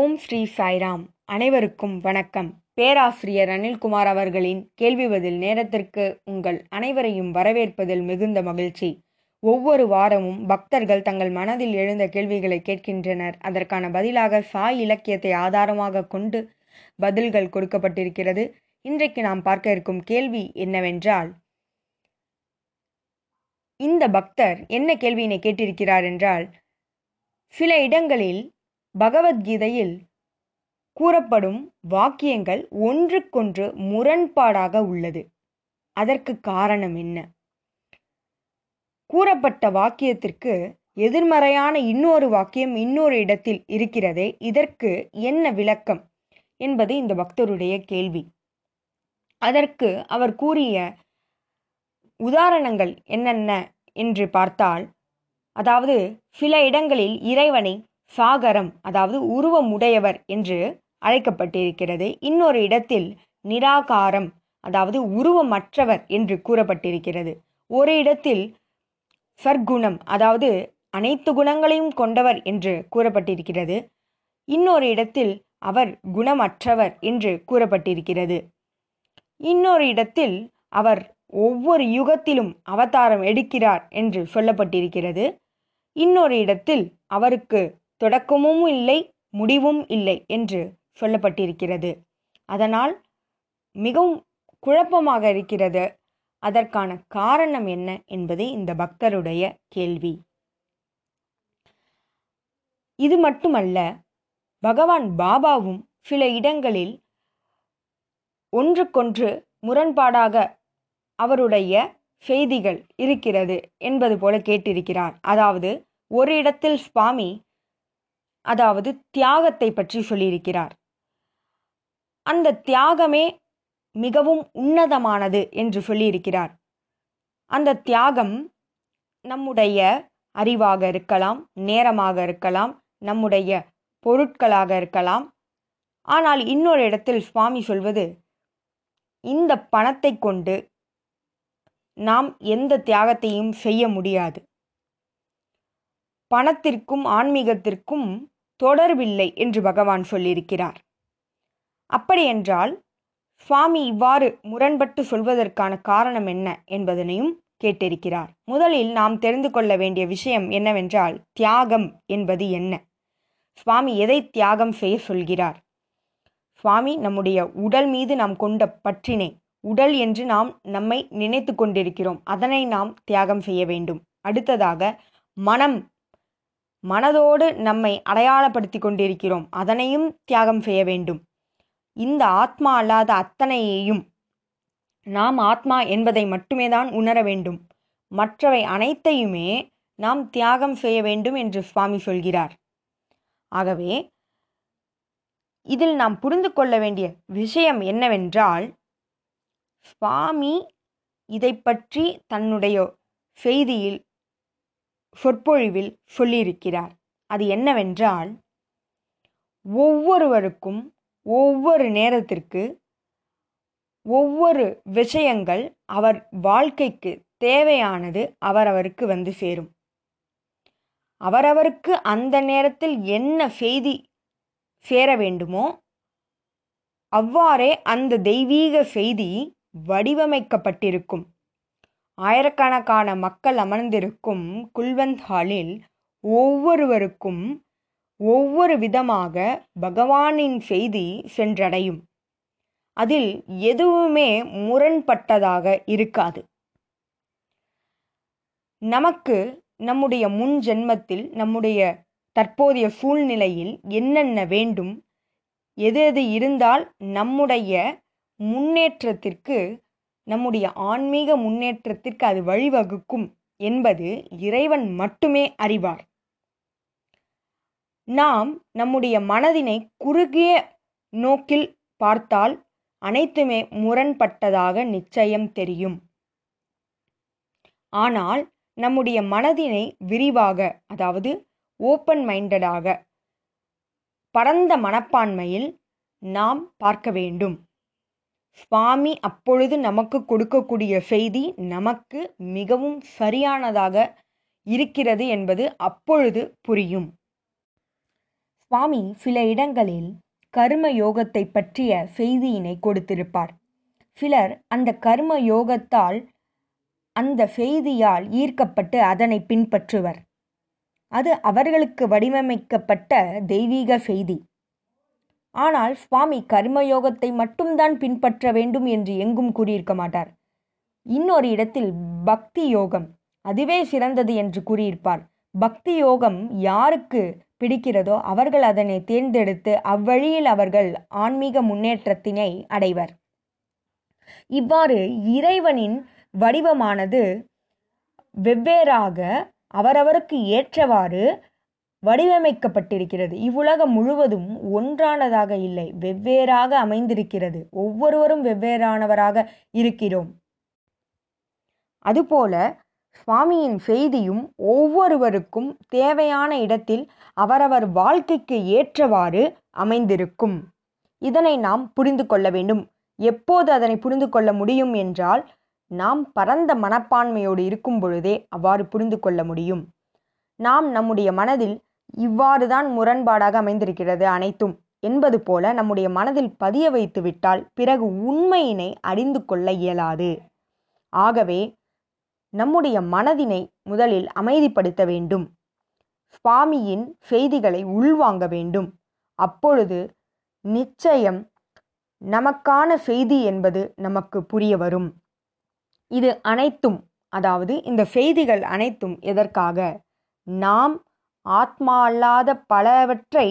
ஓம் ஸ்ரீ சாய்ராம். அனைவருக்கும் வணக்கம். பேராசிரியர் அனில்குமார் அவர்களின் கேள்வி பதில் நேரத்திற்கு உங்கள் அனைவரையும் வரவேற்பதில் மிகுந்த மகிழ்ச்சி. ஒவ்வொரு வாரமும் பக்தர்கள் தங்கள் மனதில் எழுந்த கேள்விகளை கேட்கின்றனர். அதற்கான பதிலாக சாய் இலக்கியத்தை ஆதாரமாக கொண்டு பதில்கள் கொடுக்கப்பட்டிருக்கிறது. இன்றைக்கு நாம் பார்க்க இருக்கும் கேள்வி என்னவென்றால் இந்த பக்தர் என்ன கேள்வியினை கேட்டிருக்கிறார் என்றால் சில இடங்களில் பகவத்கீதையில் கூறப்படும் வாக்கியங்கள் ஒன்றுக்கொன்று முரண்பாடாக உள்ளது. அதற்கு காரணம் என்ன? கூறப்பட்ட வாக்கியத்திற்கு எதிர்மறையான இன்னொரு வாக்கியம் இன்னொரு இடத்தில் இருக்கிறதே இதற்கு என்ன விளக்கம் என்பது இந்த பக்தருடைய கேள்வி. அதற்கு அவர் கூறிய உதாரணங்கள் என்னென்ன என்று பார்த்தால் அதாவது சில இடங்களில் இறைவனை சாகரம் அதாவது உருவமுடையவர் என்று அழைக்கப்பட்டிருக்கிறது. இன்னொரு இடத்தில் நிராகாரம் அதாவது உருவமற்றவர் என்று கூறப்பட்டிருக்கிறது. ஒரு இடத்தில் சர்க்குணம் அதாவது அனைத்து குணங்களையும் கொண்டவர் என்று கூறப்பட்டிருக்கிறது. இன்னொரு இடத்தில் அவர் குணமற்றவர் என்று கூறப்பட்டிருக்கிறது. இன்னொரு இடத்தில் அவர் ஒவ்வொரு யுகத்திலும் அவதாரம் எடுக்கிறார் என்று சொல்லப்பட்டிருக்கிறது. இன்னொரு இடத்தில் அவருக்கு தொடக்கமும் இல்லை முடிவும் இல்லை என்று சொல்லப்பட்டிருக்கிறது. அதனால் மிகவும் குழப்பமாக இருக்கிறது. அதற்கான காரணம் என்ன என்பது இந்த பக்தருடைய கேள்வி. இது மட்டுமல்ல பகவான் பாபாவும் சில இடங்களில் ஒன்றுக்கொன்று முரண்பாடாக அவருடைய செய்திகள் இருக்கிறது என்பது போல கேட்டிருக்கிறார். அதாவது ஒரு இடத்தில் சுவாமி அதாவது தியாகத்தை பற்றி சொல்லியிருக்கிறார். அந்த தியாகமே மிகவும் உன்னதமானது என்று சொல்லியிருக்கிறார். அந்த தியாகம் நம்முடைய அறிவாக இருக்கலாம் நேரமாக இருக்கலாம் நம்முடைய பொருட்களாக இருக்கலாம். ஆனால் இன்னொரு இடத்தில் சுவாமி சொல்வது இந்த பணத்தை கொண்டு நாம் எந்த தியாகத்தையும் செய்ய முடியாது. பணத்திற்கும் ஆன்மீகத்திற்கும் தொடர்பில்லை என்று பகவான் சொல்லியிருக்கிறார். அப்படியென்றால் சுவாமி இவ்வாறு முரண்பட்டு சொல்வதற்கான காரணம் என்ன என்பதனையும் கேட்டிருக்கிறார். முதலில் நாம் தெரிந்து கொள்ள வேண்டிய விஷயம் என்னவென்றால் தியாகம் என்பது என்ன? சுவாமி எதை தியாகம் செய்ய சொல்கிறார்? சுவாமி நம்முடைய உடல் மீது நாம் கொண்ட பற்றினை உடல் என்று நாம் நம்மை நினைத்து கொண்டிருக்கிறோம். அதனை நாம் தியாகம் செய்ய வேண்டும். அடுத்ததாக மனம் மனதோடு நம்மை அடையாளப்படுத்தி கொண்டிருக்கிறோம். அதனையும் தியாகம் செய்ய வேண்டும். இந்த ஆத்மா அல்லாத அத்தனையையும் நாம் ஆத்மா என்பதை மட்டுமே தான் உணர வேண்டும். மற்றவை அனைத்தையுமே நாம் தியாகம் செய்ய வேண்டும் என்று சுவாமி சொல்கிறார். ஆகவே இதில் நாம் புரிந்து கொள்ள வேண்டிய விஷயம் என்னவென்றால் சுவாமி இதை பற்றி தன்னுடைய செய்தியில் சொற்பொழிவில் சொல்லியிருக்கிறார். அது என்னவென்றால் ஒவ்வொருவருக்கும் ஒவ்வொரு நேரத்திற்கு ஒவ்வொரு விஷயங்கள் அவர் வாழ்க்கைக்கு தேவையானது அவரவருக்கு வந்து சேரும். அவரவருக்கு அந்த நேரத்தில் என்ன செய்தி சேர வேண்டுமோ அவ்வாறே அந்த தெய்வீக செய்தி வடிவமைக்கப்பட்டிருக்கும். ஆயிரக்கணக்கான மக்கள் அமர்ந்திருக்கும் குல்வந்த் ஹாலில் ஒவ்வொருவருக்கும் ஒவ்வொரு விதமாக பகவானின் செய்தி சென்றடையும். அதில் எதுவுமே முரண்பட்டதாக இருக்காது. நமக்கு நம்முடைய முன் ஜென்மத்தில் நம்முடைய தற்போதைய சூழ்நிலையில் என்னென்ன வேண்டும் எது எது இருந்தால் நம்முடைய முன்னேற்றத்திற்கு நம்முடைய ஆன்மீக முன்னேற்றத்திற்கு அது வழிவகுக்கும் என்பது இறைவன் மட்டுமே அறிவார். நாம் நம்முடைய மனதினை குறுகிய நோக்கில் பார்த்தால் அனைத்துமே முரண்பட்டதாக நிச்சயம் தெரியும். ஆனால் நம்முடைய மனதினை விரிவாக அதாவது ஓப்பன் மைண்டடாக பரந்த மனப்பான்மையில் நாம் பார்க்க வேண்டும். சுவாமி அப்பொழுது நமக்கு கொடுக்கக்கூடிய செய்தி நமக்கு மிகவும் சரியானதாக இருக்கிறது என்பது அப்பொழுது புரியும். சுவாமி சில இடங்களில் கர்ம யோகத்தை பற்றிய செய்தியினை கொடுத்திருப்பார். சிலர் அந்த கர்ம யோகத்தால் அந்த செய்தியால் ஈர்க்கப்பட்டு அதனை பின்பற்றுவர். அது அவர்களுக்கு வடிவமைக்கப்பட்ட தெய்வீக செய்தி. ஆனால் சுவாமி கர்மயோகத்தை மட்டும்தான் பின்பற்ற வேண்டும் என்று எங்கும் கூறியிருக்க மாட்டார். இன்னொரு இடத்தில் பக்தி யோகம் அதுவே சிறந்தது என்று கூறியிருப்பார். பக்தி யோகம் யாருக்கு பிடிக்கிறதோ அவர்கள் அதனை தேர்ந்தெடுத்து அவ்வழியில் அவர்கள் ஆன்மீக முன்னேற்றத்தினை அடைவர். இவ்வாறு இறைவனின் வடிவமானது வெவ்வேறாக அவரவருக்கு ஏற்றவாறு வடிவமைக்கப்பட்டிருக்கிறது. இவ்வுலகம் முழுவதும் ஒன்றானதாக இல்லை. வெவ்வேறாக அமைந்திருக்கிறது. ஒவ்வொருவரும் வெவ்வேறானவராக இருக்கிறோம். அதுபோல சுவாமியின் செய்தியும் ஒவ்வொருவருக்கும் தேவையான இடத்தில் அவரவர் வாழ்க்கைக்கு ஏற்றவாறு அமைந்திருக்கும். இதனை நாம் புரிந்து கொள்ள வேண்டும். எப்போது அதனை புரிந்து கொள்ள முடியும் என்றால் நாம் பரந்த மனப்பான்மையோடு இருக்கும் பொழுதே அவ்வாறு புரிந்து கொள்ள முடியும். நாம் நம்முடைய மனதில் இவ்வாறுதான் முரண்பாடாக அமைந்திருக்கிறது அனைத்தும். என்பது போல நம்முடைய மனதில் பதிய வைத்துவிட்டால் பிறகு உண்மையினை அறிந்து கொள்ள இயலாது. ஆகவே நம்முடைய மனதினை முதலில் அமைதிப்படுத்த வேண்டும். சுவாமியின் செய்திகளை உள்வாங்க வேண்டும். அப்பொழுது நிச்சயம் நமக்கான செய்தி என்பது நமக்கு புரிய வரும். இது அனைத்தும் அதாவது இந்த செய்திகள் அனைத்தும் எதற்காக? நாம் ஆத்மா அல்லாத பலவற்றை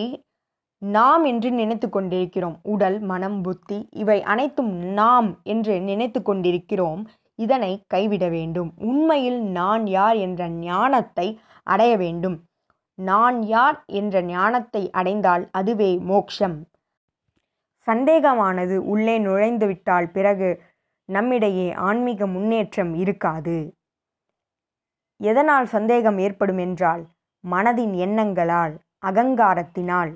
நாம் என்று நினைத்து கொண்டிருக்கிறோம். உடல் மனம் புத்தி இவை அனைத்தும் நாம் என்று நினைத்து கொண்டிருக்கிறோம். இதனை கைவிட வேண்டும். உண்மையில் நான் யார் என்ற ஞானத்தை அடைய வேண்டும். நான் யார் என்ற ஞானத்தை அடைந்தால் அதுவே மோக்ஷம். சந்தேகமானது உள்ளே நுழைந்துவிட்டால் பிறகு நம்மிடையே ஆன்மீக முன்னேற்றம் இருக்காது. எதனால் சந்தேகம் ஏற்படும் என்றால் மனதின் எண்ணங்களால் அகங்காரத்தினால்.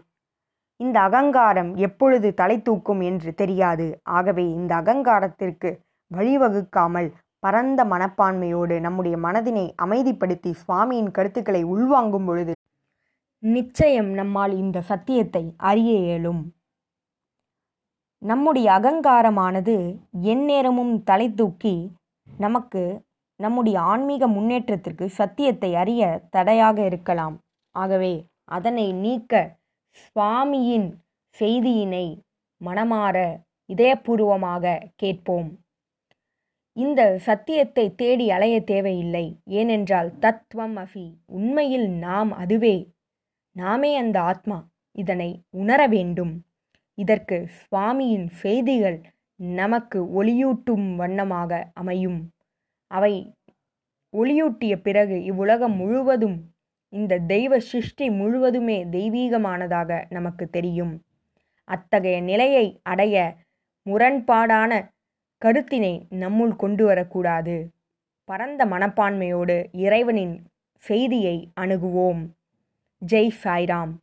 இந்த அகங்காரம் எப்பொழுது தலை தூக்கும் என்று தெரியாது. ஆகவே இந்த அகங்காரத்திற்கு வழிவகுக்காமல் பரந்த மனப்பான்மையோடு நம்முடைய மனதினை அமைதிப்படுத்தி சுவாமியின் கருத்துக்களை உள்வாங்கும் பொழுது நிச்சயம் நம்மால் இந்த சத்தியத்தை அறிய இயலும். நம்முடைய அகங்காரமானது எந்நேரமும் தலை தூக்கி நமக்கு நம்முடைய ஆன்மீக முன்னேற்றத்திற்கு சத்தியத்தை அறிய தடையாக இருக்கலாம். ஆகவே அதனை நீக்க சுவாமியின் செய்தியினை மனமாற இதயபூர்வமாக கேட்போம். இந்த சத்தியத்தை தேடி அலைய தேவையில்லை. ஏனென்றால் தத்துவம் அசி உண்மையில் நாம் அதுவே. நாமே அந்த ஆத்மா. இதனை உணர வேண்டும். இதற்கு சுவாமியின் செய்திகள் நமக்கு ஒளியூட்டும் வண்ணமாக அமையும். அவை ஒளியூட்டிய பிறகு இவ்வுலகம் முழுவதும் இந்த தெய்வ சிருஷ்டி முழுவதுமே தெய்வீகமானதாக நமக்கு தெரியும். அத்தகைய நிலையை அடைய முரண்பாடான கருத்தினை நம்முள் கொண்டு வரக்கூடாது பரந்த மனப்பான்மையோடு இறைவனின் செய்தியை அணுகுவோம். ஜெய் சாய்ராம்.